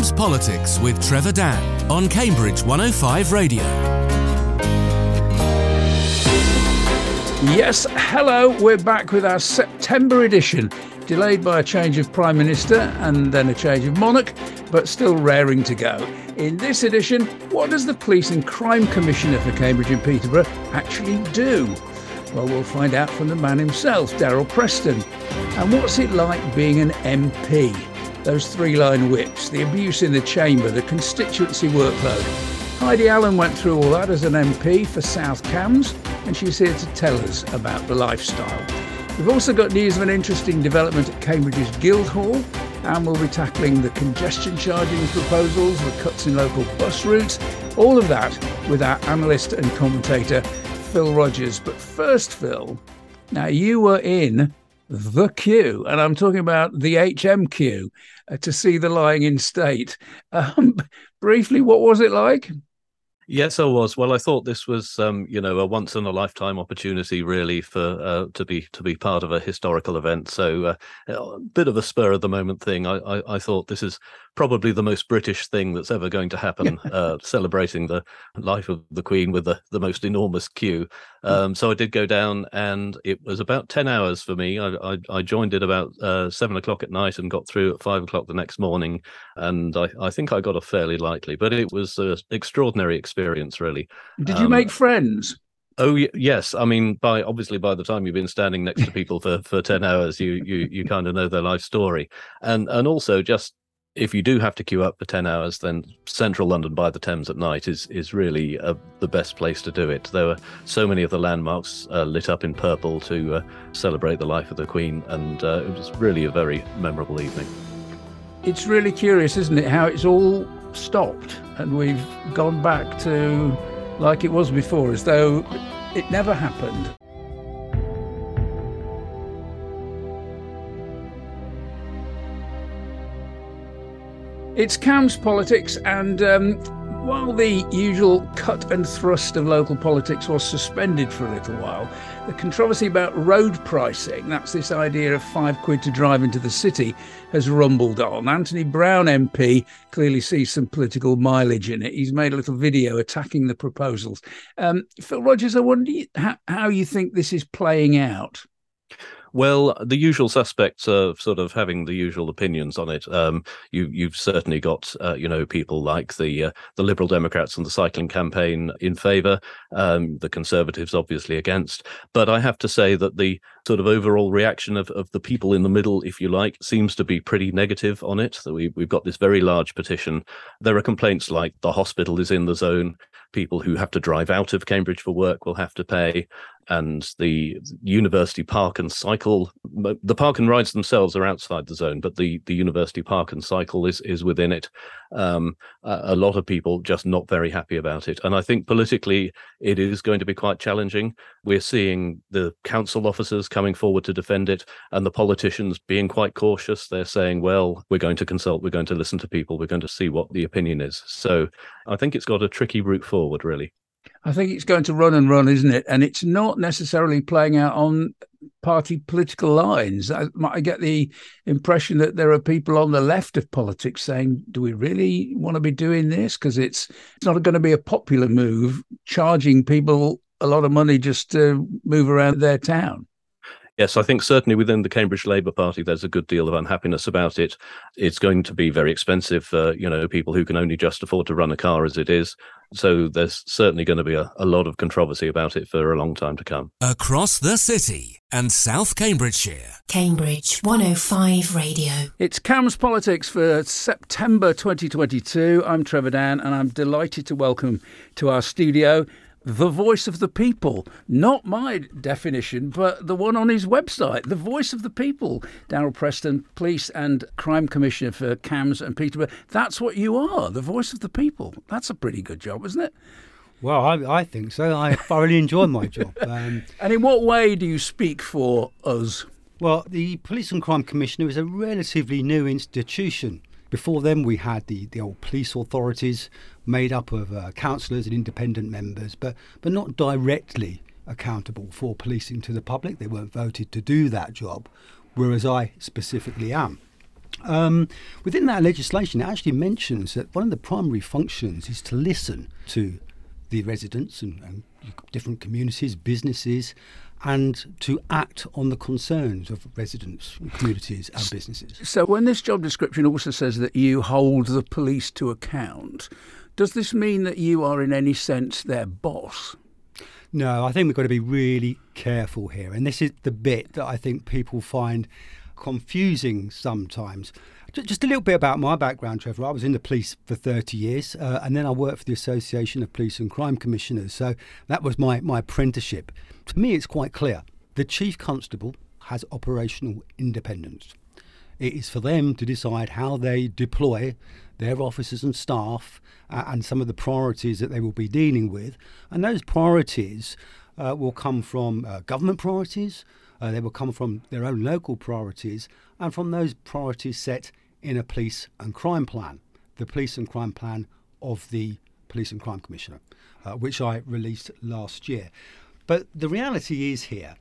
Cambs Politics with Trevor Dann on Cambridge 105 Radio. Yes, hello, we're back with our September edition, delayed by a change of Prime Minister and then a change of monarch, but still raring to go. In this edition, what does the Police and Crime Commissioner for Cambridge and Peterborough actually do? Well, we'll find out from the man himself, Darryl Preston. And what's it like being an MP? Those three line whips, the abuse in the chamber, the constituency workload. Heidi Allen went through all that as an MP for South Cambs, and she's here to tell us about the lifestyle. We've also got news of an interesting development at Cambridge's Guildhall, and we'll be tackling the congestion charging proposals, the cuts in local bus routes, all of that with our analyst and commentator, Phil Rogers. But first, Phil, now you were in the queue, and I'm talking about the HMQ uh, to see the lying in state. Um, briefly, what was it like? Yes, I was. Well, I thought this was, um, you know, a once in a lifetime opportunity, really, for uh, to be to be part of a historical event. So, uh, a bit of a spur of the moment thing. I, I, I thought this is probably the most British thing that's ever going to happen, uh, celebrating the life of the Queen with the, the most enormous queue. Hmm. Um, so I did go down, and it was about 10 hours for me. I, I, I joined it about uh, seven o'clock at night and got through at five o'clock the next morning. And I, I think I got off fairly lightly, but it was an extraordinary experience, really. Did you um, make friends? Oh yes, I mean, by obviously by the time you've been standing next to people for, for ten hours, you you you kind of know their life story, and and also just if you do have to queue up for 10 hours then central london by the thames at night is is really uh, the best place to do it. There were so many of the landmarks uh, lit up in purple to uh, celebrate the life of the queen and uh, it was really a very memorable evening. It's really curious isn't it how it's all stopped and we've gone back to like it was before as though it never happened It's Cambs politics, and um, while the usual cut and thrust of local politics was suspended for a little while, the controversy about road pricing, that's this idea of five quid to drive into the city, has rumbled on. Anthony Browne MP clearly sees some political mileage in it. He's made a little video attacking the proposals. Um, Phil Rogers, I wonder how you think this is playing out. Well, the usual suspects are sort of having the usual opinions on it. Um, you, you've certainly got, uh, you know, people like the uh, the Liberal Democrats and the cycling campaign in favour, um, the Conservatives obviously against. But I have to say that the sort of overall reaction of, of the people in the middle, if you like, seems to be pretty negative on it. So we, we've got this very large petition. There are complaints like the hospital is in the zone, people who have to drive out of Cambridge for work will have to pay and the university park and cycle the park and rides themselves are outside the zone but the the university park and cycle is is within it. Um, a, a, lot of people just not very happy about it. And i think politically it is going to be quite challenging. We're seeing the council officers coming forward to defend it and the politicians being quite cautious. They're saying well we're going to consult we're going to listen to people we're going to see what the opinion is. So i think it's got a tricky route forward really I think it's going to run and run, isn't it? And it's not necessarily playing out on party political lines. I, I, get the impression that there are people on the left of politics saying, "Do we really want to be doing this?" Because it's it's not going to be a popular move, charging people a lot of money just to move around their town. Yes, I think certainly within the Cambridge Labour Party, there's a good deal of unhappiness about it. It's going to be very expensive for you know people who can only just afford to run a car as it is. So there's certainly going to be a, a lot of controversy about it for a long time to come. Across the city and South Cambridgeshire. Cambridge 105 Radio. It's Cambs Politics for September 2022. I'm Trevor Dann and I'm delighted to welcome to our studio the voice of the people. Not my definition, but the one on his website, the voice of the people. Darryl Preston, Police and Crime Commissioner for Cambs and Peterborough. That's what you are, the voice of the people. That's a pretty good job, isn't it? Well, I, I think so. I thoroughly enjoy my job. Um, and in what way do you speak for us? Well, the Police and Crime Commissioner is a relatively new institution. Before them, we had the, the old police authorities made up of uh, councillors and independent members, but, but not directly accountable for policing to the public. They weren't voted to do that job, whereas I specifically am. Um, within that legislation, it actually mentions that one of the primary functions is to listen to the residents and, and different communities, businesses, and to act on the concerns of residents, communities, and businesses. So, when this job description also says that you hold the police to account, does this mean that you are in any sense their boss? No, I think we've got to be really careful here. And this is the bit that I think people find confusing sometimes. Just a little bit about my background, Trevor. I was in the police for 30 years, uh, and then I worked for the Association of Police and Crime Commissioners. So that was my, my apprenticeship. To me, it's quite clear. The Chief Constable has operational independence. It is for them to decide how they deploy their officers and staff uh, and some of the priorities that they will be dealing with. And those priorities uh, will come from uh, government priorities, uh, they will come from their own local priorities, and from those priorities set in a police and crime plan, the police and crime plan of the Police and Crime Commissioner, uh, which I released last year. But the reality is here,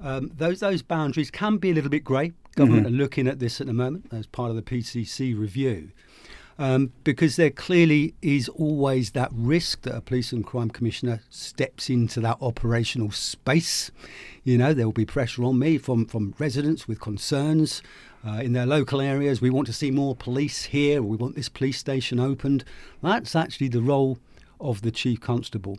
um, those those boundaries can be a little bit grey. Government mm-hmm. are looking at this at the moment as part of the PCC review. Um, because there clearly is always that risk that a police and crime commissioner steps into that operational space. You know, there will be pressure on me from, from residents with concerns uh, in their local areas. We want to see more police here, we want this police station opened. That's actually the role of the chief constable.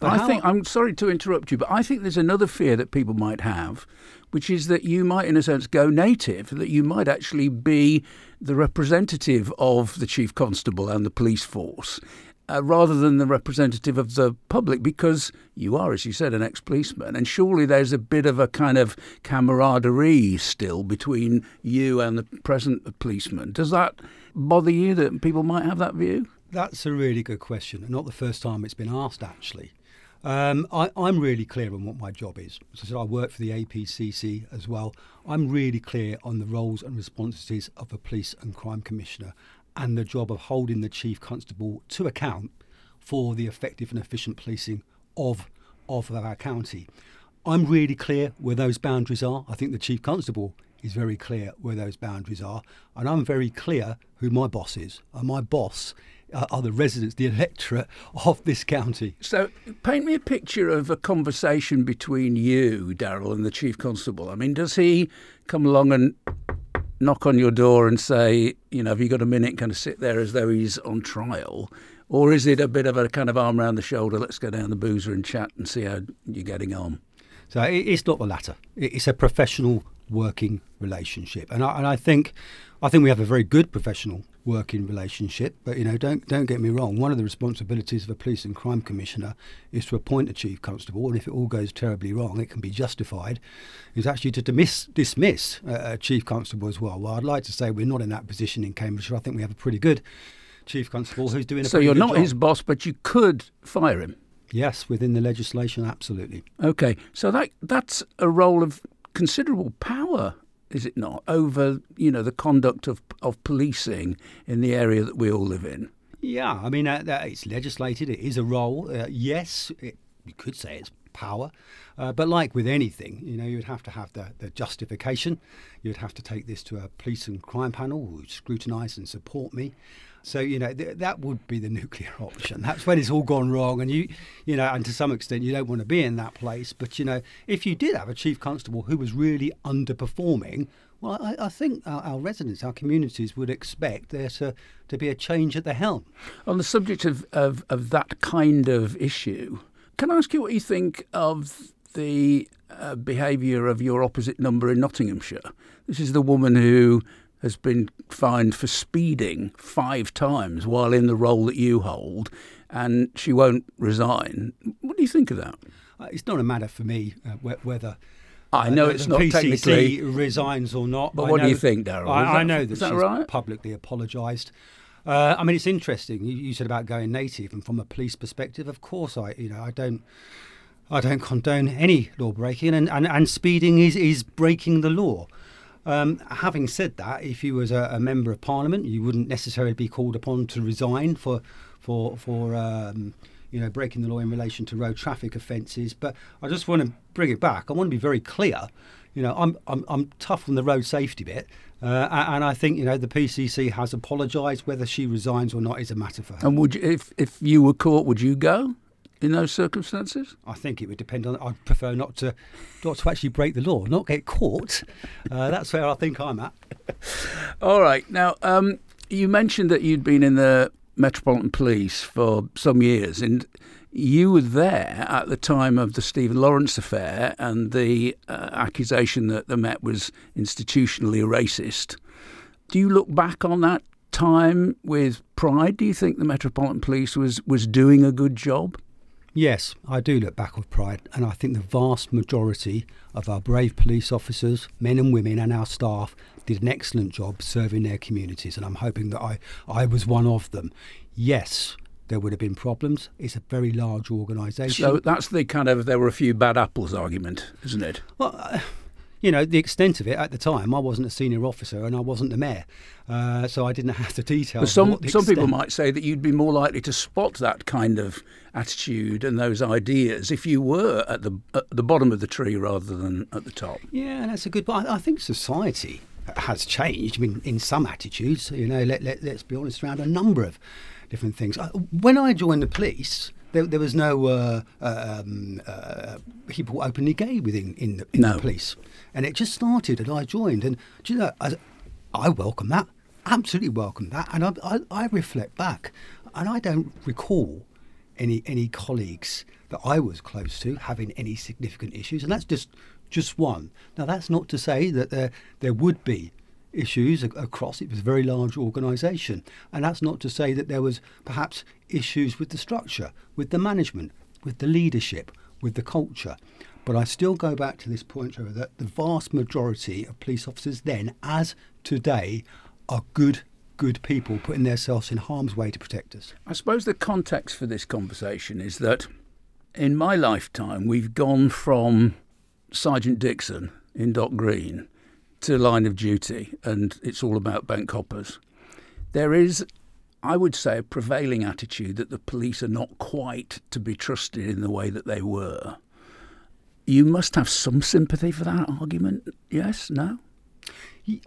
But I think I'm sorry to interrupt you, but I think there's another fear that people might have, which is that you might, in a sense, go native. That you might actually be the representative of the chief constable and the police force, uh, rather than the representative of the public, because you are, as you said, an ex policeman. And surely there's a bit of a kind of camaraderie still between you and the present policeman. Does that bother you that people might have that view? That's a really good question, not the first time it's been asked, actually. Um, I, am really clear on what my job is. As I said, I work for the APCC as well. I'm really clear on the roles and responsibilities of a police and crime commissioner and the job of holding the chief constable to account for the effective and efficient policing of, of our county. I'm really clear where those boundaries are. I think the chief constable is very clear where those boundaries are. And I'm very clear who my boss is. And my boss uh, are the residents, the electorate of this county. So, paint me a picture of a conversation between you, Darryl, and the chief constable. I mean, does he come along and knock on your door and say, you know, have you got a minute? Kind of sit there as though he's on trial, or is it a bit of a kind of arm around the shoulder? Let's go down the boozer and chat and see how you're getting on. So it's not the latter. It's a professional working relationship, and I, and I think I think we have a very good professional working relationship. But you know, don't don't get me wrong. One of the responsibilities of a police and crime commissioner is to appoint a chief constable, and if it all goes terribly wrong, it can be justified. Is actually to dismiss dismiss a chief constable as well. Well, I'd like to say we're not in that position in Cambridgeshire. I think we have a pretty good chief constable who's doing. A so you're not job. his boss, but you could fire him. Yes, within the legislation, absolutely. Okay, so that that's a role of considerable power is it not, over you know the conduct of of policing in the area that we all live in? Yeah, I mean uh, it's legislated. It is a role. Uh, yes, it, you could say it's power, uh, but like with anything, you know, you'd have to have the, the justification. You'd have to take this to a police and crime panel who scrutinise and support me. So you know th- that would be the nuclear option. That's when it's all gone wrong, and you, you know, and to some extent you don't want to be in that place. But you know, if you did have a chief constable who was really underperforming, well, I, I think our, our, residents, our communities would expect there to, to be a change at the helm. On the subject of, of, of that kind of issue, can I ask you what you think of the uh, behaviour of your opposite number in Nottinghamshire? This is the woman who has been fined for speeding five times while in the role that you hold, and she won't resign. What do you think of that? Uh, it's not a matter for me uh, whether. I know uh, it's not PCC technically resigns or not. But I what know, do you think, Darryl? I, that, I, know that, that she's right? publicly apologised. Uh, I mean, it's interesting. You, you, said about going native, and from a police perspective, of course, I you know I don't. I don't condone any law breaking, and, and, and speeding is, is breaking the law. Um, having said that, if you was a, a, member of parliament, you wouldn't necessarily be called upon to resign for for for um, you know breaking the law in relation to road traffic offences. But I just want to bring it back. I want to be very clear. You know, I'm I'm, I'm tough on the road safety bit, uh, and I think you know the PCC has apologised. Whether she resigns or not is a matter for her. And would you, if if you were caught, would you go in those circumstances? I think it would depend on. I'd prefer not to, not to actually break the law, not get caught. Uh, that's where I think I'm at. All right. Now, um, you mentioned that you'd been in the Metropolitan Police for some years, and you were there at the time of the Stephen Lawrence affair and the uh, accusation that the Met was institutionally racist. Do you look back on that time with pride? Do you think the Metropolitan Police was, was doing a good job? Yes, I do look back with pride, and I think the vast majority of our brave police officers, men and women, and our staff did an excellent job serving their communities, and I'm hoping that I, I was one of them. Yes, there would have been problems. It's a very large organisation. So that's the kind of there were a few bad apples argument, isn't it? Well, uh, you know, the extent of it at the time, I wasn't a senior officer and I wasn't the mayor, uh, so I didn't have the details. But some some people might say that you'd be more likely to spot that kind of attitude and those ideas if you were at the at the bottom of the tree rather than at the top. Yeah, and that's a good. But I, I think society has changed. I mean, in some attitudes, you know, let, let, let's be honest, around a number of different things. When I joined the police, there, there was no uh, um, uh, people openly gay within in the, in No. the police, and it just started, and I joined, and do you know, I, I welcome that, absolutely welcome that, and I, I, I reflect back, and I don't recall any any colleagues that I was close to having any significant issues, and that's just just one. Now that's not to say that there there would be issues ac- across. It was a very large organisation, and that's not to say that there was perhaps issues with the structure, with the management, with the leadership, with the culture. But I still go back to this point, Trevor, that the vast majority of police officers then, as today, are good, good people putting themselves in harm's way to protect us. I suppose the context for this conversation is that in my lifetime we've gone from Sergeant Dixon in Dock Green to line of duty, and it's all about bank coppers. There is, I would say, a prevailing attitude that the police are not quite to be trusted in the way that they were. You must have some sympathy for that argument, yes? No?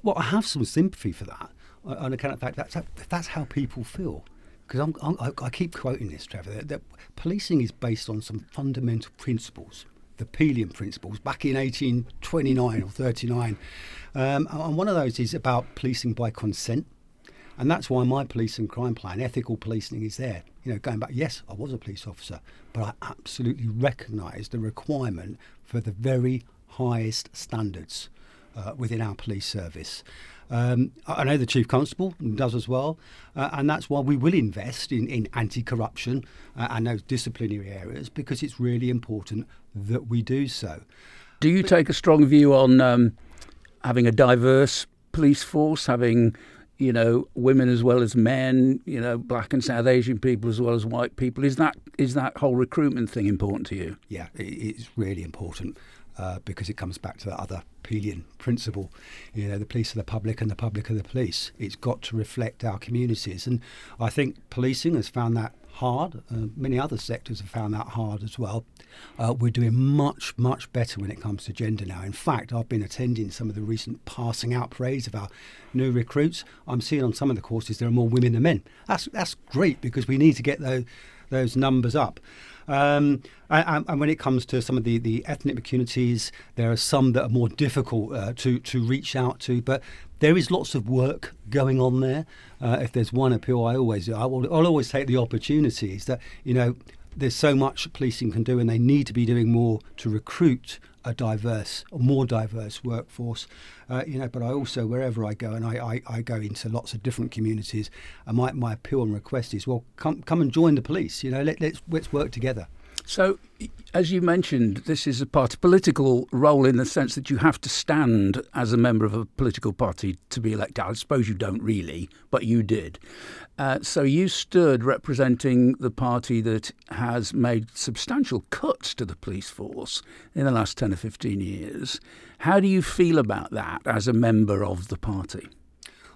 Well, I have some sympathy for that on account of the fact that's how, that's how people feel. Because I- I keep quoting this, Trevor, that, that policing is based on some fundamental principles, the Peelian principles, back in 1829 or 39. Um, and one of those is about policing by consent. And that's why my police and crime plan, ethical policing, is there. You know, going back, yes, I was a police officer, but I absolutely recognise the requirement for the very highest standards uh, within our police service. Um, I know the chief constable does as well, uh, and that's why we will invest in, in anti-corruption uh, and those disciplinary areas because it's really important that we do so. Do you take a strong view on um, having a diverse police force, having you know women as well as men, you know black and South Asian people as well as white people? Is that is that whole recruitment thing important to you? Yeah, it's really important uh, because it comes back to that other Peelian principle. You know, the police are the public and the public are the police. It's got to reflect our communities, and I think policing has found that hard. Uh, many other sectors have found that hard as well. Uh, we're doing much, much better when it comes to gender now. In fact, I've been attending some of the recent passing out parades of our new recruits. I'm seeing on some of the courses there are more women than men. That's that's great because we need to get those those numbers up. Um, and, and when it comes to some of the, the ethnic communities, there are some that are more difficult uh, to, to reach out to, but there is lots of work going on there. Uh, if there's one appeal, I always I will, I'll always take the opportunities that you know there's so much policing can do, and they need to be doing more to recruit a diverse, more diverse workforce. Uh, you know, but I also wherever I go, and I, I, I go into lots of different communities, and my, my appeal and request is, well, come come and join the police. You know, let, let's let's work together. So, as you mentioned, this is a party political role in the sense that you have to stand as a member of a political party to be elected. I suppose you don't really, but you did. Uh, so you stood representing the party that has made substantial cuts to the police force in the last 10 or 15 years. How do you feel about that as a member of the party?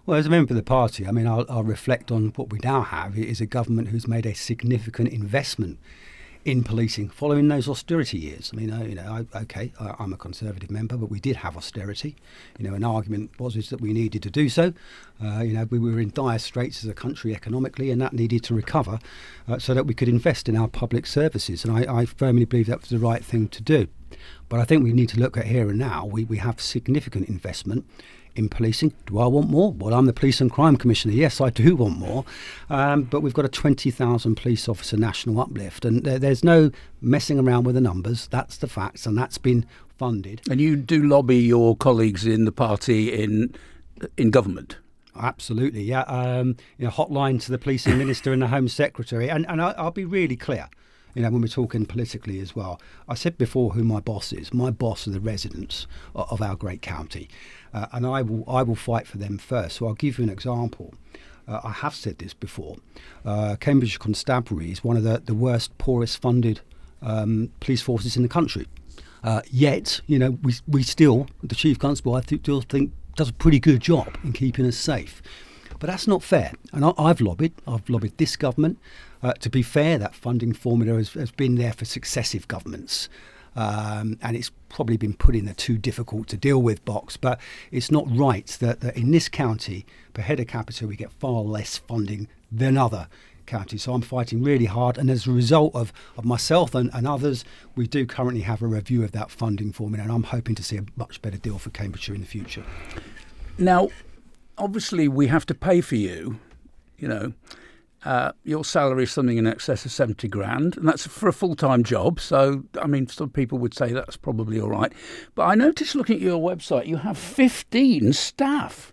Well, as a member of the party, I mean, I'll, I'll reflect on what we now have. It is a government who's made a significant investment in policing following those austerity years. I mean, uh, you know, I, okay, I, I'm a Conservative member, but we did have austerity. You know, an argument was is that we needed to do so. Uh, you know, we were in dire straits as a country economically, and that needed to recover uh, so that we could invest in our public services. And I, I firmly believe that was the right thing to do. But I think we need to look at here and now. We, we have significant investment in policing. Do I want more? Well, I'm the Police and Crime Commissioner. Yes, I do want more. Um, but we've got a 20,000 police officer national uplift, and there, there's no messing around with the numbers. That's the facts, and that's been funded. And you do lobby your colleagues in the party in in government. Absolutely, yeah. Um, you know, hotline to the policing minister and the Home Secretary, and and I, I'll be really clear you know, when we're talking politically as well. I said before who my boss is. My boss are the residents of, our great county, uh, and I will I will fight for them first. So I'll give you an example. Uh, I have said this before. Uh, Cambridge Constabulary is one of the, the worst, poorest funded um, police forces in the country. Uh, yet, you know, we, we still, the Chief Constable, I th- still think, does a pretty good job in keeping us safe. But that's not fair. And I, have lobbied, I've lobbied this government. Uh, to be fair, that funding formula has, has been there for successive governments. Um, and it's probably been put in the too difficult to deal with box. But it's not right that, that in this county, per head of capita, we get far less funding than other counties. So I'm fighting really hard. And as a result of, of myself and, and others, we do currently have a review of that funding formula. And I'm hoping to see a much better deal for Cambridgeshire in the future. Now, obviously, we have to pay for you, you know. Uh, your salary is something in excess of 70 grand, and that's for a full time job. So, I mean, some people would say that's probably all right. But I noticed looking at your website, you have 15 staff,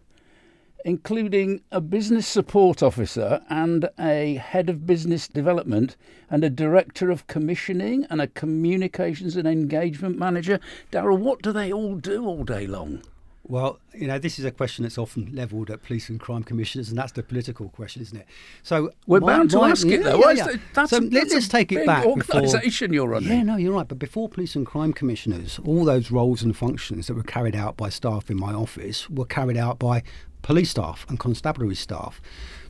including a business support officer and a head of business development and a director of commissioning and a communications and engagement manager. Darryl, what do they all do all day long? Well, you know, this is a question that's often levelled at police and crime commissioners, and that's the political question, isn't it? So we're bound to ask it, though. Yeah, yeah. That's, so let's, let's take it back. Organisation you're running. Yeah, no, you're right. But before police and crime commissioners, all those roles and functions that were carried out by staff in my office were carried out by police staff and constabulary staff.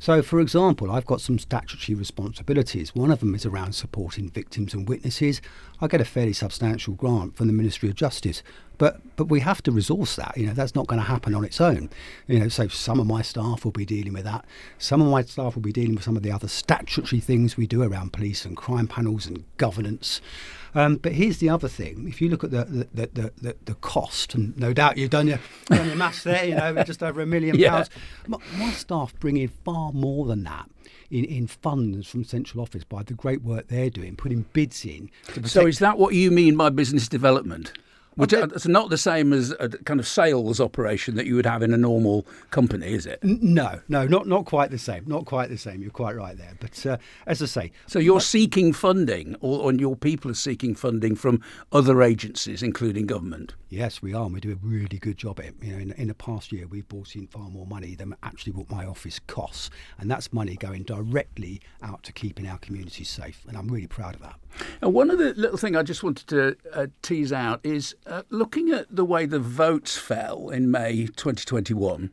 So, for example, I've got some statutory responsibilities. One of them is around supporting victims and witnesses. I get a fairly substantial grant from the Ministry of Justice, but but we have to resource that. You know, that's not going to happen on its own. You know, so some of my staff will be dealing with that. Some of my staff will be dealing with some of the other statutory things we do around police and crime panels and governance. Um, but here's the other thing: if you look at the the, the, the, the cost, and no doubt you've done your, done your maths there, you know, just over a million yeah. pounds. My, my staff bring in far more than that in, in funds from central office by the great work they're doing, putting bids in. so is that what you mean by business development? Which it's not the same as a kind of sales operation that you would have in a normal company, is it? No, no, not not quite the same. Not quite the same. You're quite right there. But uh, as I say, so you're seeking funding, or, or your people are seeking funding from other agencies, including government. Yes, we are. And we do a really good job at it. You know, in, in the past year, we've brought in far more money than actually what my office costs, and that's money going directly out to keeping our communities safe. And I'm really proud of that. And one of the little thing I just wanted to uh, tease out is uh, looking at the way the votes fell in May 2021.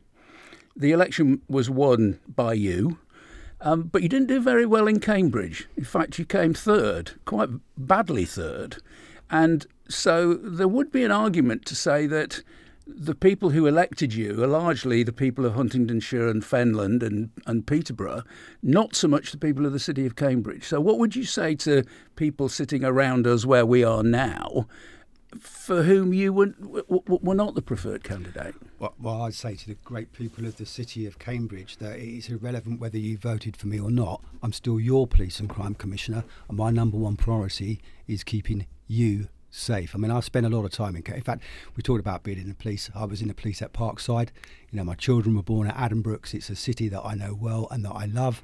The election was won by you, um, but you didn't do very well in Cambridge. In fact, you came third, quite badly third. And so there would be an argument to say that the people who elected you are largely the people of Huntingdonshire and Fenland and, and Peterborough, not so much the people of the city of Cambridge. So, what would you say to people sitting around us where we are now for whom you were, were not the preferred candidate? Well, well, I'd say to the great people of the city of Cambridge that it's irrelevant whether you voted for me or not. I'm still your police and crime commissioner, and my number one priority is keeping you safe. I mean, I've spent a lot of time in. In fact, we talked about being in the police. I was in the police at Parkside. You know, my children were born at Addenbrooke's. It's a city that I know well and that I love.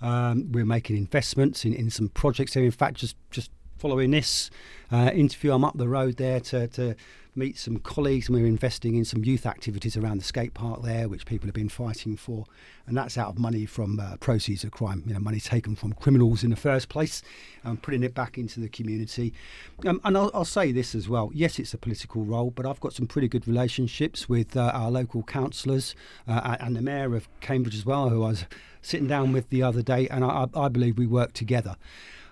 Um, we're making investments in, in some projects there. In fact, just just following this uh, interview, I'm up the road there to, to meet some colleagues, and we're investing in some youth activities around the skate park there, which people have been fighting for, and that's out of money from uh, proceeds of crime, you know, money taken from criminals in the first place, and putting it back into the community. Um, and I'll, I'll, say this as well: yes, it's a political role, but I've got some pretty good relationships with uh, our local councillors uh, and the mayor of Cambridge as well, who I was sitting down with the other day, and I, I believe we work together.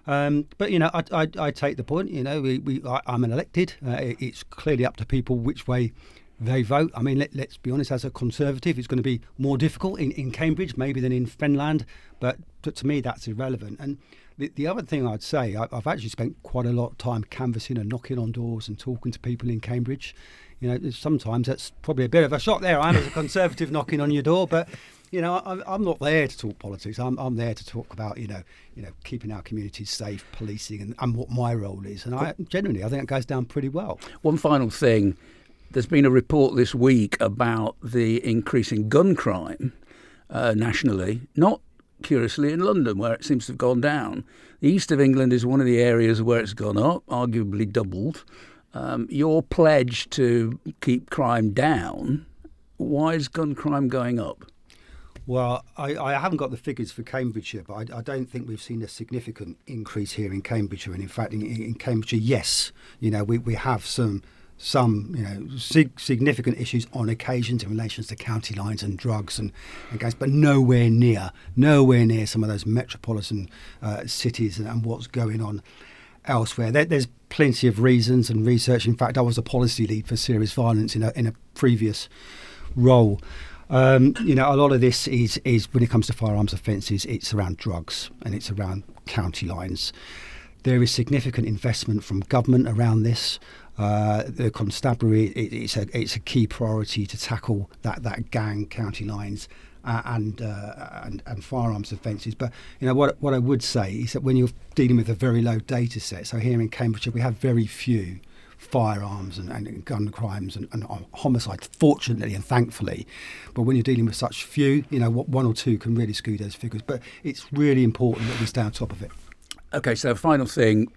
Um, but you know, I, I, I, take the point. You know, we, we I, am an elected. Uh, it, it's clearly up to people which way they vote. I mean, let, us be honest, as a Conservative, it's going to be more difficult in, in Cambridge maybe than in Fenland, but to, to me, that's irrelevant. And the, the other thing I'd say, I, have actually spent quite a lot of time canvassing and knocking on doors and talking to people in Cambridge. You know, sometimes that's probably a bit of a shock there. I'm as a Conservative knocking on your door, but you know, I'm, I'm not there to talk politics. I'm, I'm there to talk about, you know, you know, keeping our communities safe, policing, and, and what my role is. And I genuinely, I think it goes down pretty well. One final thing there's been a report this week about the increasing gun crime uh, nationally, not curiously in London, where it seems to have gone down. The east of England is one of the areas where it's gone up, arguably doubled. Um, your pledge to keep crime down, why is gun crime going up? Well, I, I, haven't got the figures for Cambridgeshire, but I, I, don't think we've seen a significant increase here in Cambridgeshire. And in fact, in, in Cambridgeshire, yes, you know, we, we have some some you know sig- significant issues on occasions in relation to county lines and drugs and, and but nowhere near nowhere near some of those metropolitan uh, cities and, and, what's going on elsewhere. There, there's plenty of reasons and research. In fact, I was a policy lead for serious violence in a in a previous role. Um, you know, a lot of this is is when it comes to firearms offences, it's around drugs and it's around county lines. There is significant investment from government around this. Uh, the constabulary it, it's a it's a key priority to tackle that that gang county lines uh, and, uh, and and firearms offences. But you know what what I would say is that when you're dealing with a very low data set, so here in Cambridgeshire we have very few firearms and, and gun crimes and, and um, homicides, fortunately and thankfully. But when you're dealing with such few, you know, what one or two can really skew those figures. But it's really important that we stay on top of it. Okay, so final thing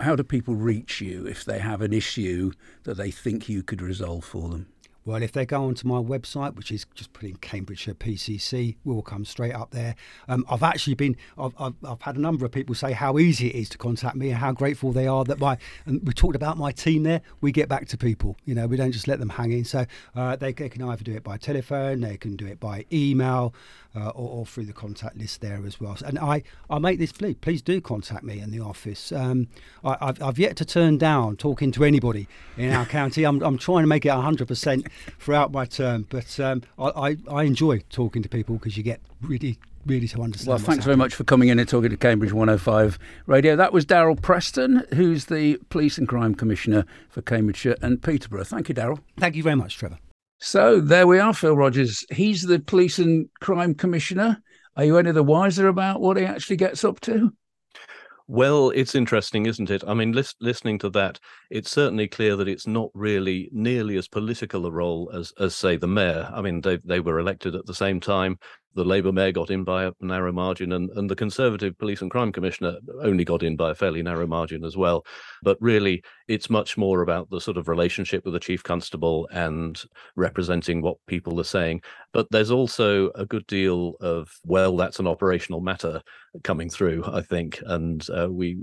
how do people reach you if they have an issue that they think you could resolve for them? Well, if they go onto my website, which is just putting Cambridgeshire PCC, we will come straight up there. Um, I've actually been, I've, I've, I've, had a number of people say how easy it is to contact me and how grateful they are that my, and we talked about my team there, we get back to people. You know, we don't just let them hang in. So uh, they, they, can either do it by telephone, they can do it by email, uh, or, or, through the contact list there as well. And I, I make this plea, please do contact me in the office. Um, I, have I've yet to turn down talking to anybody in our county. I'm, I'm trying to make it 100% throughout my term, but um, I, I, I enjoy talking to people because you get really really to understand. Well, thanks very much for coming in and talking to Cambridge 105 Radio. That was Darryl Preston, who's the Police and Crime Commissioner for Cambridgeshire and Peterborough. Thank you, Darryl. Thank you very much, Trevor. So there we are, Phil Rogers. He's the Police and Crime Commissioner. Are you any the wiser about what he actually gets up to? Well, it's interesting, isn't it? I mean, lis- listening to that, it's certainly clear that it's not really nearly as political a role as, as say, the mayor. I mean, they they were elected at the same time the Labour mayor got in by a narrow margin, and, and the Conservative Police and Crime Commissioner only got in by a fairly narrow margin as well. But really, it's much more about the sort of relationship with the Chief Constable and representing what people are saying. But there's also a good deal of, well, that's an operational matter coming through, I think. And uh, we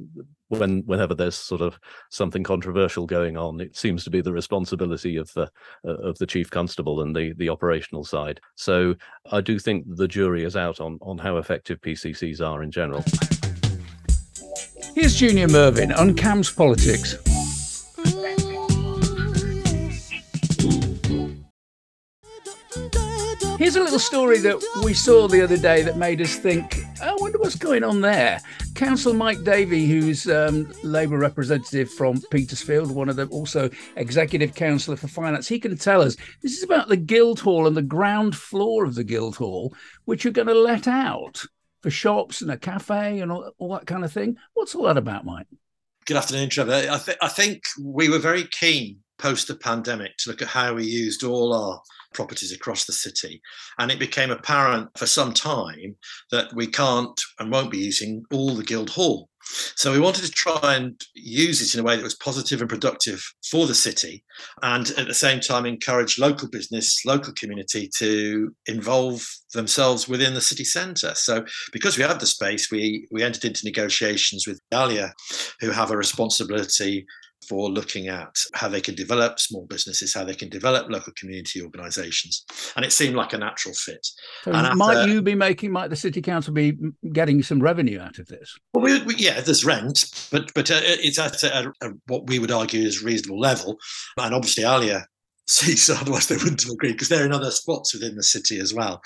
when whenever there's sort of something controversial going on, it seems to be the responsibility of the uh, of the chief constable and the the operational side. So I do think the jury is out on on how effective PCCs are in general. Here's Junior Mervyn on Cambs Politics. Here's a little story that we saw the other day that made us think, I wonder what's going on there. Council Mike Davey, who's um, Labour representative from Petersfield, one of the also executive councillor for finance, he can tell us this is about the Guildhall and the ground floor of the Guildhall, which are going to let out for shops and a cafe and all, all that kind of thing. What's all that about, Mike? Good afternoon, Trevor. I, th- I think we were very keen post the pandemic to look at how we used all our properties across the city. And it became apparent for some time that we can't and won't be using all the Guildhall. So we wanted to try and use it in a way that was positive and productive for the city, and at the same time encourage local business, local community to involve themselves within the city centre. So because we had the space, we we entered into negotiations with Allia, who have a responsibility for looking at how they can develop small businesses, how they can develop local community organisations, and it seemed like a natural fit. So And might after- you be making? Might the city council be getting some revenue out of this? Well, we, we, yeah, there's rent, but but uh, it's at a, a, what we would argue is reasonable level, and obviously Allia they wouldn't have agreed because they're in other spots within the city as well,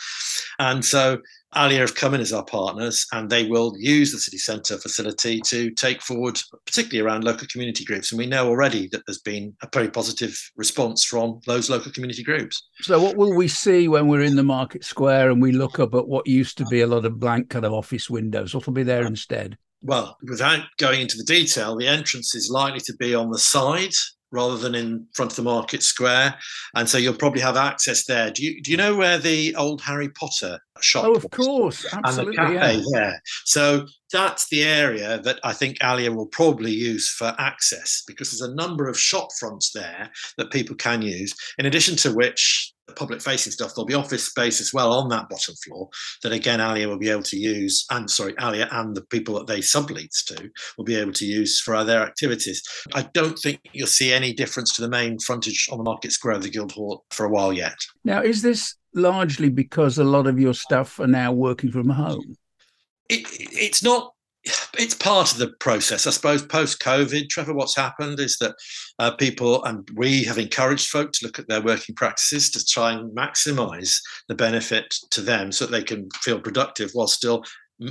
and so Allia have come in as our partners, and they will use the city centre facility to take forward, particularly around local community groups, and we know already that there's been a very positive response from those local community groups. So what will we see when we're in the market square and we look up at what used to be a lot of blank kind of office windows? What will be there instead? well, without going into the detail, the entrance is likely to be on the side rather than in front of the market square, and so you'll probably have access there. Do you do you know where the old Harry Potter shop? Oh, of course, And the absolutely. cafe yeah. there. So that's the area that I think Allia will probably use for access because there's a number of shop fronts there that people can use. In addition to which, public facing stuff, there'll be office space as well on that bottom floor that again Allia will be able to use, and sorry, Allia and the people that they sublease to will be able to use for their activities. I don't think you'll see any difference to the main frontage on the Market Square of the Guildhall for a while yet. Now, is this largely because a lot of your staff are now working from home? it, it's not it's part of the process i suppose post covid trevor what's happened is that uh, people and we have encouraged folk to look at their working practices to try and maximize the benefit to them so that they can feel productive while still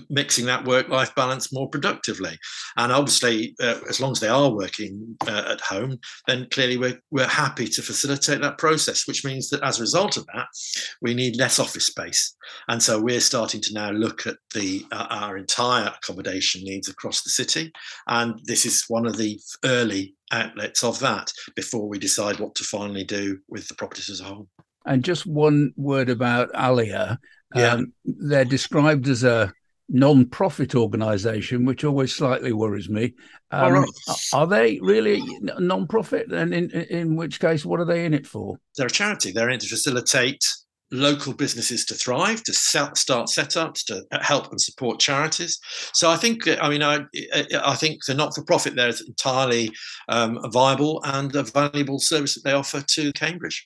mixing that work life balance more productively and obviously uh, as long as they are working uh, at home then clearly we're, we're happy to facilitate that process which means that as a result of that we need less office space and so we're starting to now look at the uh, our entire accommodation needs across the city, and this is one of the early outlets of that before we decide what to finally do with the properties as a whole. And just one word about Allia. Yeah. Um, they're described as a non-profit organisation, which always slightly worries me. Um, right. Are they really non-profit? And in, in which case, what are they in it for? They're a charity. They're in to facilitate local businesses to thrive, to sell, start setups, to help and support charities. So I think, I mean, I, I think the not-for-profit there is entirely um, viable and a valuable service that they offer to Cambridge.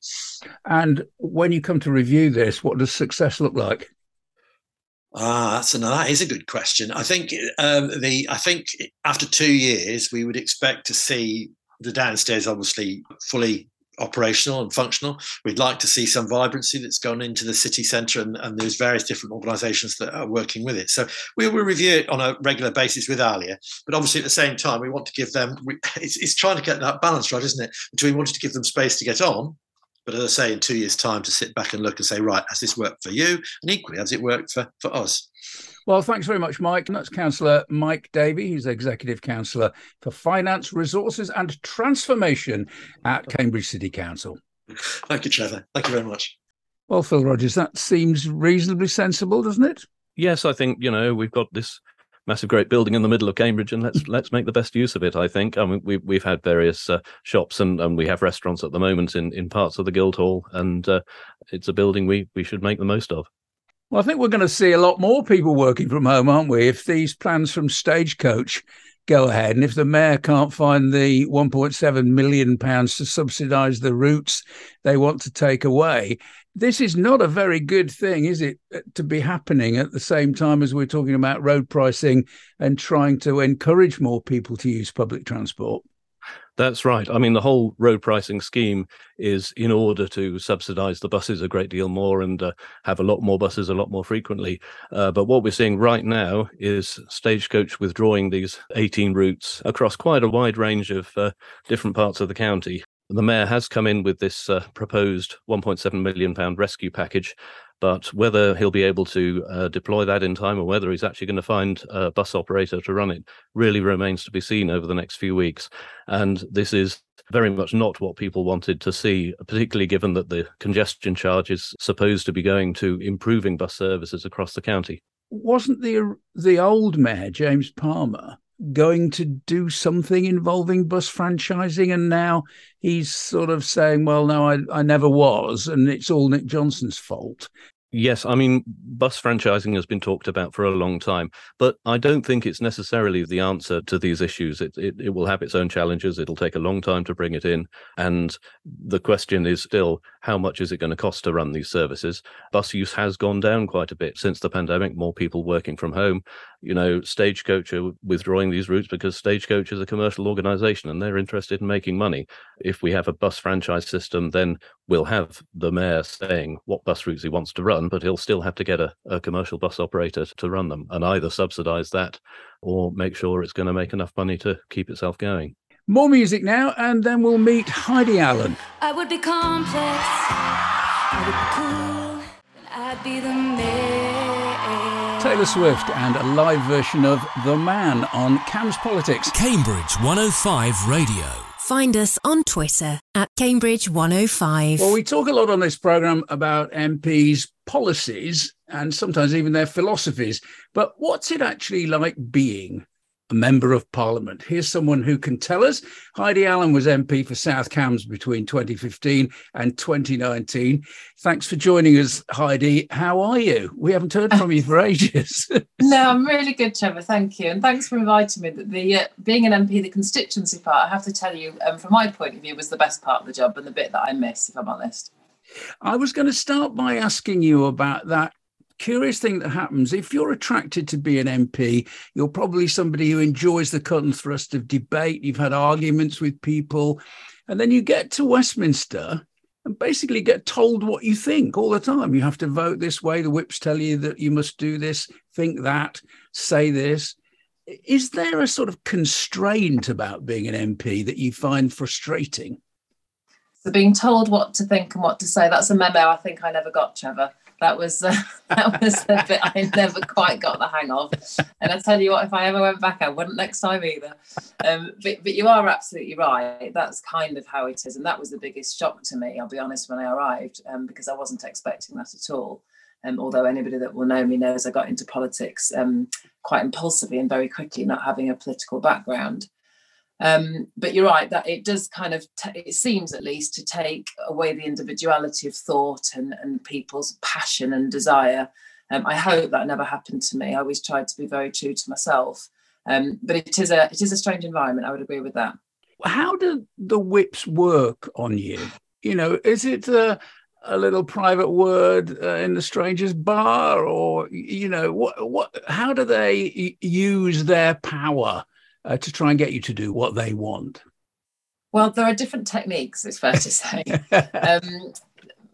And when you come to review this, what does success look like? Ah, that's another. That is a good question. I think um, the. I think after two years, we would expect to see the downstairs obviously fully operational and functional. We'd like to see some vibrancy that's gone into the city centre, and, and there's various different organisations that are working with it. So we will review it on a regular basis with Allia, but obviously at the same time, we want to give them. We, it's, it's trying to get that balance right, isn't it? Between wanting to give them space to get on, but as I say, in two years' time, to sit back and look and say, right, has this worked for you? And equally, has it worked for, for us? Well, thanks very much, Mike. And that's Councillor Mike Davey. He's Executive Councillor for Finance, Resources and Transformation at Cambridge City Council. Thank you, Trevor. Thank you very much. Well, Phil Rogers, that seems reasonably sensible, doesn't it? Yes, I think you know we've got this massive, great building in the middle of Cambridge, and let's let's make the best use of it. I think. I mean, we we've had various uh, shops and, and we have restaurants at the moment in, in parts of the Guildhall, and uh, it's a building we we should make the most of. Well, I think we're going to see a lot more people working from home, aren't we? If these plans from Stagecoach go ahead, and if the mayor can't find the 1.7 million pounds to subsidise the routes they want to take away, this is not a very good thing, is it, uh, to be happening at the same time as we're talking about road pricing and trying to encourage more people to use public transport? That's right. I mean, the whole road pricing scheme is in order to subsidise the buses a great deal more and uh, have a lot more buses a lot more frequently. Uh, but what we're seeing right now is Stagecoach withdrawing these 18 routes across quite a wide range of uh, different parts of the county. The mayor has come in with this uh, proposed 1.7 million pound rescue package, but whether he'll be able to uh, deploy that in time or whether he's actually going to find a bus operator to run it really remains to be seen over the next few weeks. And this is very much not what people wanted to see, particularly given that the congestion charge is supposed to be going to improving bus services across the county. Wasn't the the old mayor James Palmer going to do something involving bus franchising and now he's sort of saying well no I, I never was and it's all Nik Johnson's fault Yes, I mean, bus franchising has been talked about for a long time, but I don't think it's necessarily the answer to these issues. It, it, it, will have its own challenges. It'll take a long time to bring it in. And the question is still, how much is it going to cost to run these services? Bus use has gone down quite a bit since the pandemic, more people working from home. You know, Stagecoach are withdrawing these routes because Stagecoach is a commercial organization and they're interested in making money. If we have a bus franchise system, then we'll have the mayor saying what bus routes he wants to run but he'll still have to get a, a commercial bus operator to run them and either subsidize that or make sure it's going to make enough money to keep itself going. More music now, and then we'll meet Heidi Allen. I would be complex, I would be cool, I'd be the mayor. Taylor Swift and a live version of The Man on Cambs Politics. Cambridge 105 Radio. Find us on Twitter at Cambridge 105. Well, we talk a lot on this programme about MPs' policies and sometimes even their philosophies. But what's it actually like being a member of parliament. Here's someone who can tell us. Heidi Allen was MP for South Cambs between 2015 and 2019. Thanks for joining us, Heidi. How are you? We haven't heard from you for ages. no, I'm really good, Trevor. Thank you, and thanks for inviting me. The uh, being an MP, the constituency part, I have to tell you, um, from my point of view, was the best part of the job and the bit that I miss, if I'm honest. I was going to start by asking you about that curious thing that happens if you're attracted to be an MP, you're probably somebody who enjoys the cut and thrust of debate. You've had arguments with people, and then you get to Westminster and basically get told what you think all the time. You have to vote this way. The whips tell you that you must do this, think that, say this. Is there a sort of constraint about being an MP that you find frustrating? So being told what to think and what to say, that's a memo I think I never got, Trevor. That was uh, that was the bit I never quite got the hang of. And I tell you what, if I ever went back, I wouldn't next time either. Um, but, but you are absolutely right. That's kind of how it is, and that was the biggest shock to me. I'll be honest when I arrived, um, because I wasn't expecting that at all. Um, although anybody that will know me knows I got into politics um, quite impulsively and very quickly, not having a political background. Um, but you're right that it does kind of t- it seems at least to take away the individuality of thought and, and people's passion and desire. Um, i hope that never happened to me. I always tried to be very true to myself. Um, but it is a it is a strange environment. I would agree with that. How do the whips work on you? You know is it a, a little private word uh, in the stranger's bar or you know what what how do they use their power uh, to try and get you to do what they want? Well, there are different techniques, it's fair to say. um,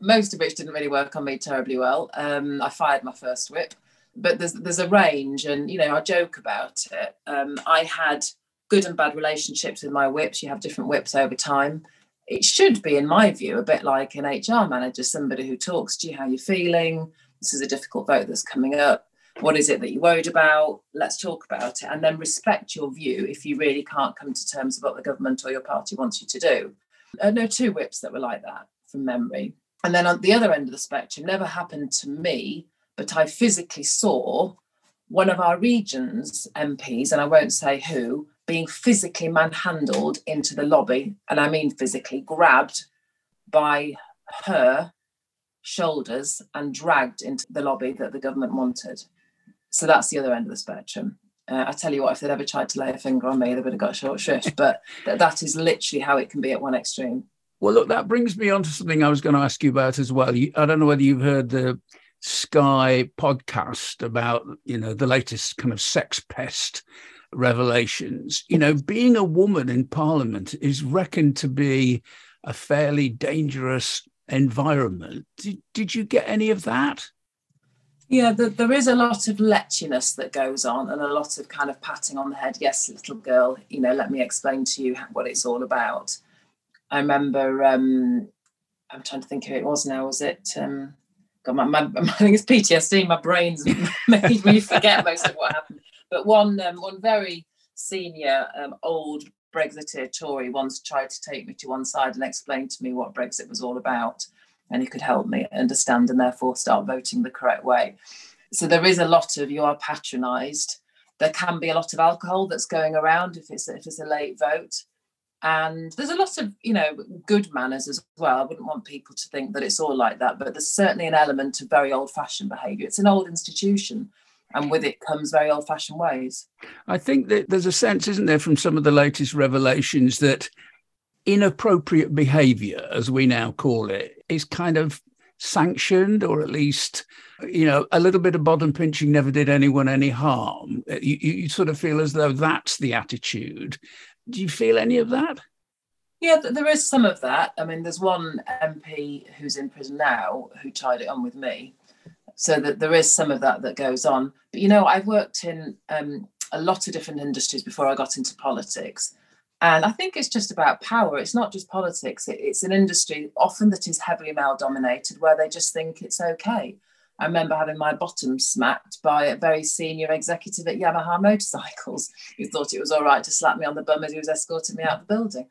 most of which didn't really work on me terribly well. Um, I fired my first whip, but there's there's a range, and you know I joke about it. Um, I had good and bad relationships with my whips. You have different whips over time. It should be, in my view, a bit like an HR manager, somebody who talks to you, how you're feeling. This is a difficult vote that's coming up what is it that you're worried about? Let's talk about it and then respect your view if you really can't come to terms with what the government or your party wants you to do. Uh, I know two whips that were like that from memory. And then on the other end of the spectrum never happened to me but i physically saw one of our region's mps and i won't say who being physically manhandled into the lobby and i mean physically grabbed by her shoulders and dragged into the lobby that the government wanted so that's the other end of the spectrum. Uh, I tell you what, if they'd ever tried to lay a finger on me, they would have got a short shrift. But th- that is literally how it can be at one extreme. Well, look, that brings me on to something I was going to ask you about as well. You, I don't know whether you've heard the Sky podcast about, you know, the latest kind of sex pest revelations. You know, being a woman in Parliament is reckoned to be a fairly dangerous environment. Did, did you get any of that? Yeah, the, there is a lot of letchiness that goes on and a lot of kind of patting on the head. Yes, little girl, you know, let me explain to you what it's all about. I remember, um, I'm trying to think who it was now. Was it, um, God, my, my, I think it's PTSD. My brain's made me forget most of what happened. But one, um, one very senior, um, old Brexiteer Tory once tried to take me to one side and explain to me what Brexit was all about and he could help me understand and therefore start voting the correct way. So there is a lot of you are patronised. There can be a lot of alcohol that's going around if it's if it's a late vote. And there's a lot of, you know, good manners as well. I wouldn't want people to think that it's all like that, but there's certainly an element of very old fashioned behaviour. It's an old institution and with it comes very old fashioned ways. I think that there's a sense, isn't there, from some of the latest revelations that inappropriate behavior, as we now call it, is kind of sanctioned or at least you know a little bit of bottom pinching never did anyone any harm. You, you sort of feel as though that's the attitude. Do you feel any of that? Yeah there is some of that. I mean there's one mp who's in prison now who tied it on with me. So that there is some of that that goes on. But you know i've worked in um, a lot of different industries before i got into politics and I think it's just about power. It's not just politics. it's an industry often that is heavily male dominated where they just think it's okay. I remember having my bottom smacked by a very senior executive at Yamaha Motorcycles who thought it was all right to slap me on the bum as he was escorting me out of the building.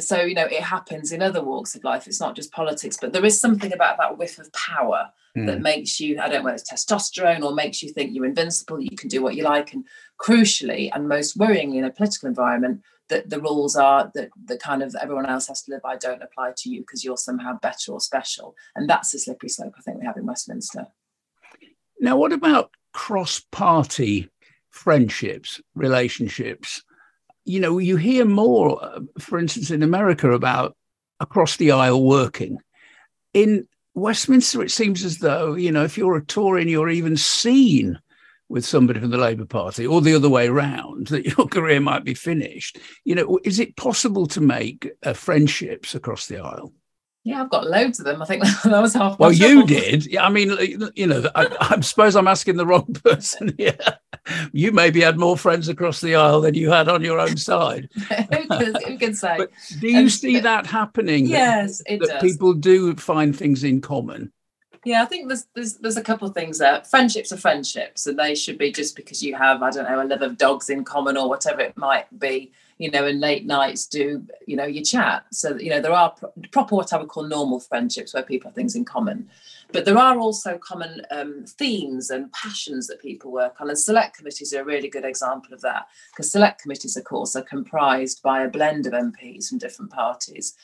So, you know, it happens in other walks of life. It's not just politics, but there is something about that whiff of power mm. that makes you, I don't know whether it's testosterone or makes you think you're invincible, you can do what you like. And crucially, and most worryingly in a political environment, that the rules are that the kind of everyone else has to live by don't apply to you because you're somehow better or special. And that's the slippery slope I think we have in Westminster. Now, what about cross party friendships, relationships? You know, you hear more, uh, for instance, in America about across the aisle working. In Westminster, it seems as though, you know, if you're a Tory, and you're even seen with somebody from the Labour Party or the other way around, that your career might be finished. You know, is it possible to make uh, friendships across the aisle? Yeah, I've got loads of them. I think that was half. Well, you did. Yeah, I mean, you know, I, I, suppose I'm asking the wrong person here. You maybe had more friends across the aisle than you had on your own side. who, can, say? But do you um, see that happening? Yes, that, that people do find things in common. Yeah, I think there's there's there's a couple of things there. Friendships are friendships, and they should be just because you have I don't know a love of dogs in common or whatever it might be. You know, and late nights do you know you chat. So you know there are pro- proper what I would call normal friendships where people have things in common, but there are also common um, themes and passions that people work on. And select committees are a really good example of that because select committees, of course, are comprised by a blend of MPs from different parties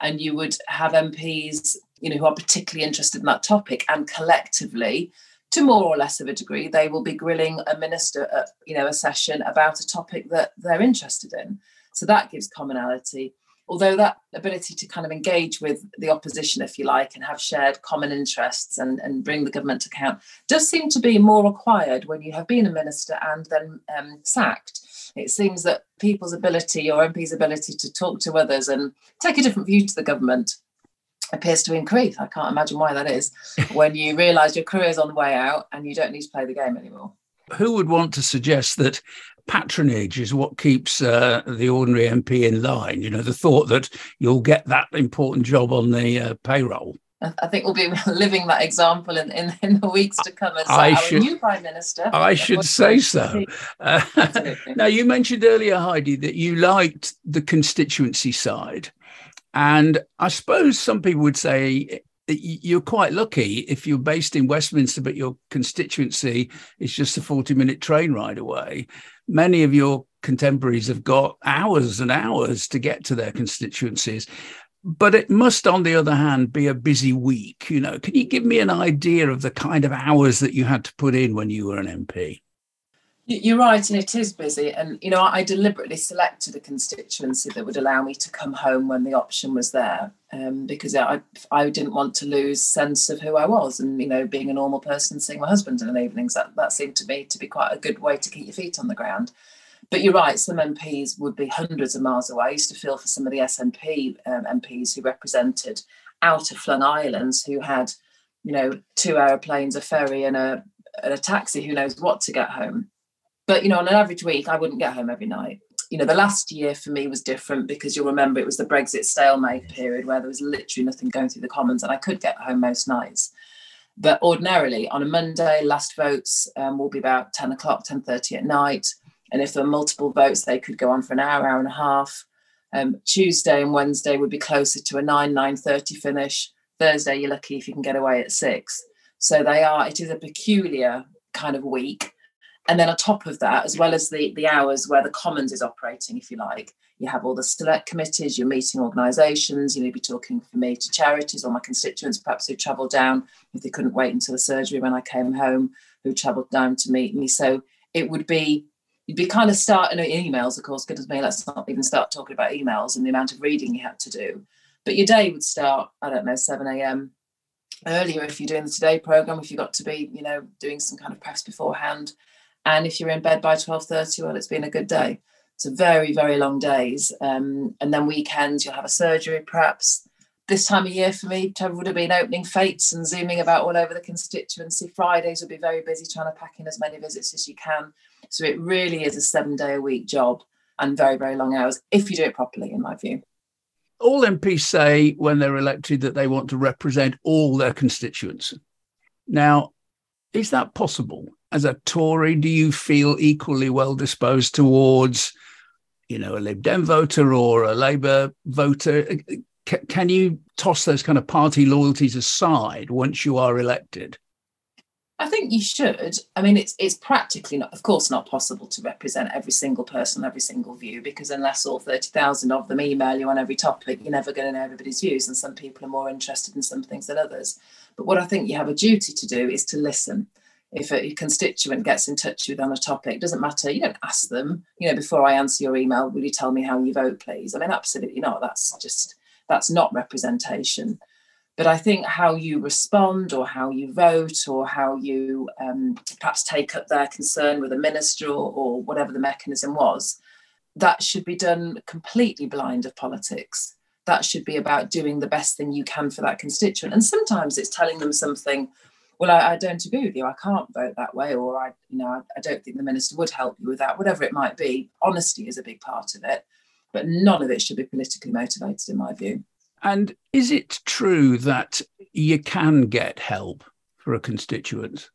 and you would have MPs, you know, who are particularly interested in that topic, and collectively, to more or less of a degree, they will be grilling a minister at, you know, a session about a topic that they're interested in. So that gives commonality. Although that ability to kind of engage with the opposition, if you like, and have shared common interests and, and bring the government to account does seem to be more required when you have been a minister and then um, sacked it seems that people's ability or MP's ability to talk to others and take a different view to the government appears to increase. I can't imagine why that is when you realise your career's on the way out and you don't need to play the game anymore. Who would want to suggest that patronage is what keeps uh, the ordinary MP in line? You know, the thought that you'll get that important job on the uh, payroll. I think we'll be living that example in, in, in the weeks to come as I our should, new Prime Minister. I should say so. Uh, now, you mentioned earlier, Heidi, that you liked the constituency side. And I suppose some people would say you're quite lucky if you're based in Westminster, but your constituency is just a 40 minute train ride away. Many of your contemporaries have got hours and hours to get to their constituencies but it must, on the other hand, be a busy week. You know, can you give me an idea of the kind of hours that you had to put in when you were an MP? You're right, and it is busy. And you know, I deliberately selected a constituency that would allow me to come home when the option was there, um, because I I didn't want to lose sense of who I was, and you know, being a normal person, seeing my husband in the evenings, that that seemed to me to be quite a good way to keep your feet on the ground. But you're right, some MPs would be hundreds of miles away. I used to feel for some of the SNP um, MPs who represented out of flung islands who had, you know, two aeroplanes, a ferry, and a, and a taxi, who knows what to get home. But, you know, on an average week, I wouldn't get home every night. You know, the last year for me was different because you'll remember it was the Brexit stalemate period where there was literally nothing going through the Commons and I could get home most nights. But ordinarily on a Monday, last votes um, will be about 10 o'clock, 10.30 at night. And if there were multiple votes, they could go on for an hour, hour and a half. Um, Tuesday and Wednesday would be closer to a 9, 9.30 finish. Thursday, you're lucky if you can get away at 6. So they are, it is a peculiar kind of week. And then on top of that, as well as the, the hours where the Commons is operating, if you like, you have all the select committees, you're meeting organisations, you know, be talking for me to charities or my constituents, perhaps who travel down if they couldn't wait until the surgery when I came home, who travelled down to meet me. So it would be you'd be kind of starting emails, of course, goodness me, let's not even start talking about emails and the amount of reading you had to do. But your day would start, I don't know, 7 a.m. earlier if you're doing the Today programme, if you got to be, you know, doing some kind of press beforehand. And if you're in bed by 12.30, well, it's been a good day. So very, very long days. Um, and then weekends, you'll have a surgery perhaps. This time of year for me, would have been opening fates and zooming about all over the constituency. Fridays would be very busy trying to pack in as many visits as you can. So it really is a seven day a week job and very, very long hours if you do it properly, in my view. All MPs say when they're elected that they want to represent all their constituents. Now, is that possible? As a Tory, do you feel equally well disposed towards, you know, a Lib Dem voter or a Labour voter? C- can you toss those kind of party loyalties aside once you are elected? I think you should. I mean, it's it's practically not, of course, not possible to represent every single person, every single view, because unless all thirty thousand of them email you on every topic, you're never going to know everybody's views. And some people are more interested in some things than others. But what I think you have a duty to do is to listen. If a constituent gets in touch with on a topic, doesn't matter. You don't ask them. You know, before I answer your email, will you tell me how you vote, please? I mean, absolutely not. That's just that's not representation. But I think how you respond or how you vote or how you um, perhaps take up their concern with a minister or, or whatever the mechanism was, that should be done completely blind of politics. That should be about doing the best thing you can for that constituent. And sometimes it's telling them something well, I, I, don't agree with you. I can't vote that way, or I, you know, I, I, don't think the minister would help you with that. Whatever it might be, honesty is a big part of it, but none of it should be politically motivated, in my view. And is it true that you can get help for a constituent?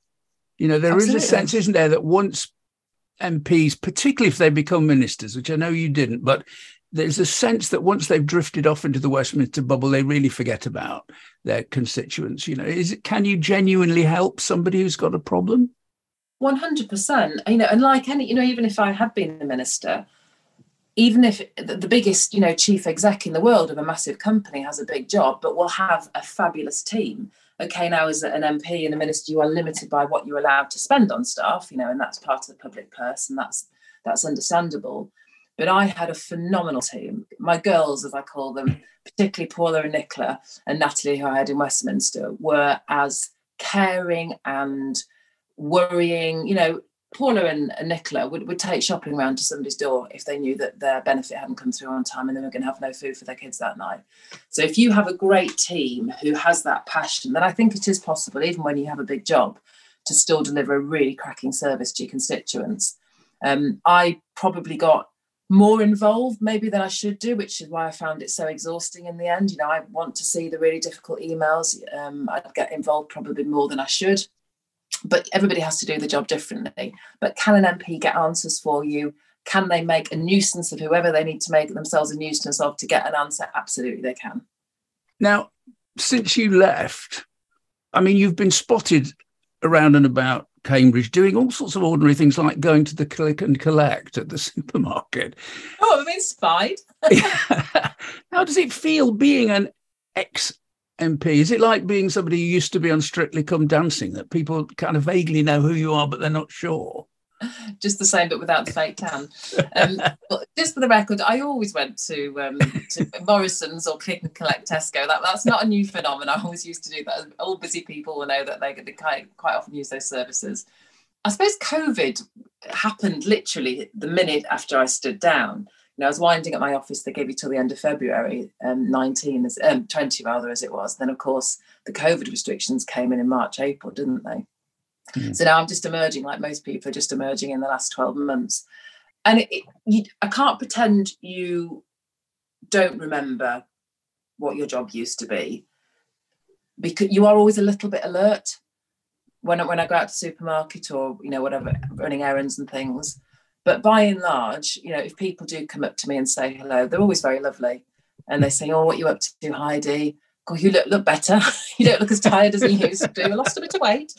You know, there Absolutely. is a sense, isn't there, that once MPs, particularly if they become ministers, which I know you didn't, but there's a sense that once they've drifted off into the Westminster bubble, they really forget about their constituents. You know, is it can you genuinely help somebody who's got a problem? One hundred percent. You know, and like any, you know, even if I had been a minister, even if the biggest, you know, chief exec in the world of a massive company has a big job, but will have a fabulous team. Okay, now as an MP and a minister, you are limited by what you're allowed to spend on staff, you know, and that's part of the public purse, and that's that's understandable. But I had a phenomenal team. My girls, as I call them, particularly Paula and Nicola and Natalie, who I had in Westminster, were as caring and worrying, you know, Paula and, Nicola would, would take shopping round to somebody's door if they knew that their benefit hadn't come through on time and they were going to have no food for their kids that night. So if you have a great team who has that passion, then I think it is possible, even when you have a big job, to still deliver a really cracking service to your constituents. Um, I probably got more involved maybe than I should do, which is why I found it so exhausting in the end. You know, I want to see the really difficult emails. Um, I'd get involved probably more than I should but everybody has to do the job differently. But can an MP get answers for you? Can they make a nuisance of whoever they need to make themselves a nuisance of to get an answer? Absolutely, they can. Now, since you left, I mean, you've been spotted around and about Cambridge doing all sorts of ordinary things like going to the click and collect at the supermarket. Oh, I've been spied. How does it feel being an ex MP? Is it like being somebody who used to be on Strictly Come Dancing, that people kind of vaguely know who you are, but they're not sure? Just the same, but without the fake tan. Um, just for the record, I always went to um, to Morrison's or Click and Collect Tesco. That, that's not a new phenomenon. I always used to do that. All busy people will know that they, they quite, quite often use those services. I suppose COVID happened literally the minute after I stood down You know, I was winding up my office. They gave you till the end of February, um, 19, as, um, 20 rather, as it was. Then, of course, the COVID restrictions came in in March, April, didn't they? Mm. So now I'm just emerging, like most people are just emerging in the last 12 months. And it, you, I can't pretend you don't remember what your job used to be because you are always a little bit alert when when I go out to supermarket or you know whatever running errands and things but by and large, you know, if people do come up to me and say hello, they're always very lovely. And they say, Oh, what you up to, Heidi? God, you look look better. you don't look as tired as you used to do. I lost a bit of weight.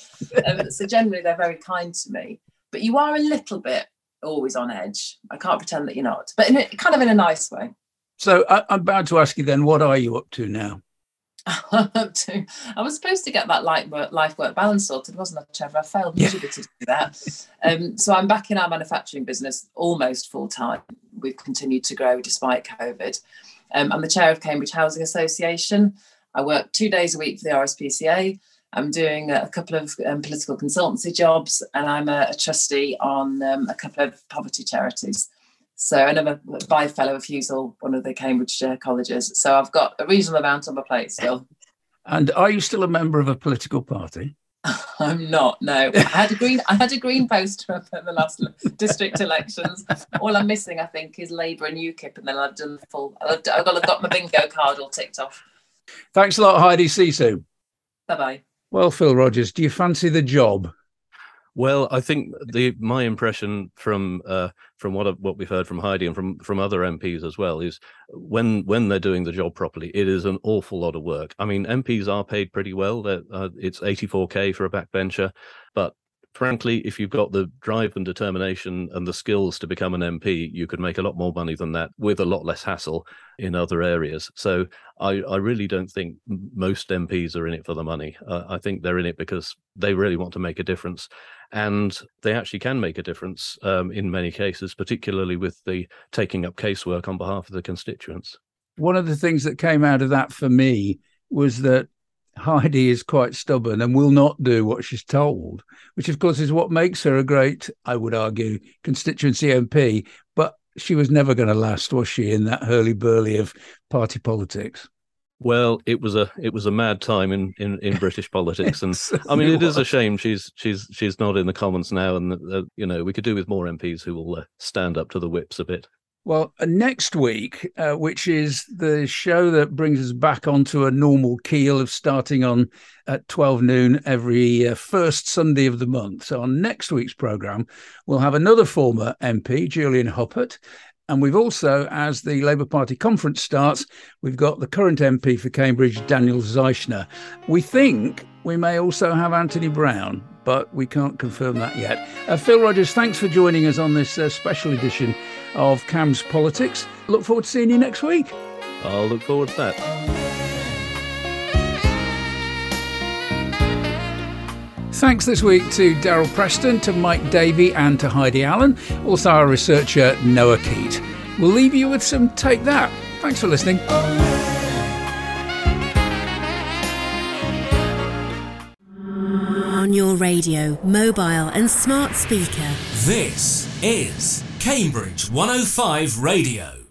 Um, so generally they're very kind to me. but you are a little bit always on edge. I can't pretend that you're not, but in a, kind of in a nice way. So I, I'm about to ask you then, what are you up to now? up to. I was supposed to get that life work, life work balance sorted, wasn't I, Trevor? I failed miserably yeah. to do that. Um, so I'm back in our manufacturing business almost full time. We've continued to grow despite COVID. Um, I'm the chair of Cambridge Housing Association. I work two days a week for the RSPCA. I'm doing a couple of um, political consultancy jobs, and I'm a, a trustee on um, a couple of poverty charities. So, and I'm a by fellow of Hughes Hall, one of the Cambridge uh, colleges. So, I've got a reasonable amount on my plate still. And are you still a member of a political party? I'm not. No, I had a green. I had a green poster at the last district elections. All I'm missing, I think, is Labour and UKIP, and then I've done the full. I've got, I've got my bingo card all ticked off. Thanks a lot, Heidi. See you soon. Bye bye. Well, Phil Rogers, do you fancy the job? Well, I think the my impression from uh, from what what we've heard from Heidi and from from other MPs as well is when when they're doing the job properly, it is an awful lot of work. I mean, MPs are paid pretty well. Uh, it's 84k for a backbencher, but frankly, if you've got the drive and determination and the skills to become an MP, you could make a lot more money than that with a lot less hassle in other areas. So I, I really don't think most MPs are in it for the money. Uh, I think they're in it because they really want to make a difference. And they actually can make a difference um, in many cases, particularly with the taking up casework on behalf of the constituents. One of the things that came out of that for me was that Heidi is quite stubborn and will not do what she's told, which of course is what makes her a great, I would argue, constituency MP. But she was never going to last, was she, in that hurly burly of party politics? Well, it was a it was a mad time in in, in British politics, and I mean, it is a shame she's she's she's not in the Commons now, and uh, you know we could do with more MPs who will uh, stand up to the whips a bit. Well, uh, next week, uh, which is the show that brings us back onto a normal keel of starting on at 12 noon every uh, first Sunday of the month. So, on next week's programme, we'll have another former MP, Julian Huppert. And we've also, as the Labour Party conference starts, we've got the current MP for Cambridge, Daniel Zeichner. We think we may also have Anthony Browne, but we can't confirm that yet. Uh, Phil Rogers, thanks for joining us on this uh, special edition of Cambs Politics. Look forward to seeing you next week. I'll look forward to that. Thanks this week to Darryl Preston, to Mike Davey, and to Heidi Allen, also our researcher Noah Keat. We'll leave you with some Take That. Thanks for listening. On your radio, mobile, and smart speaker. This is Cambridge 105 Radio.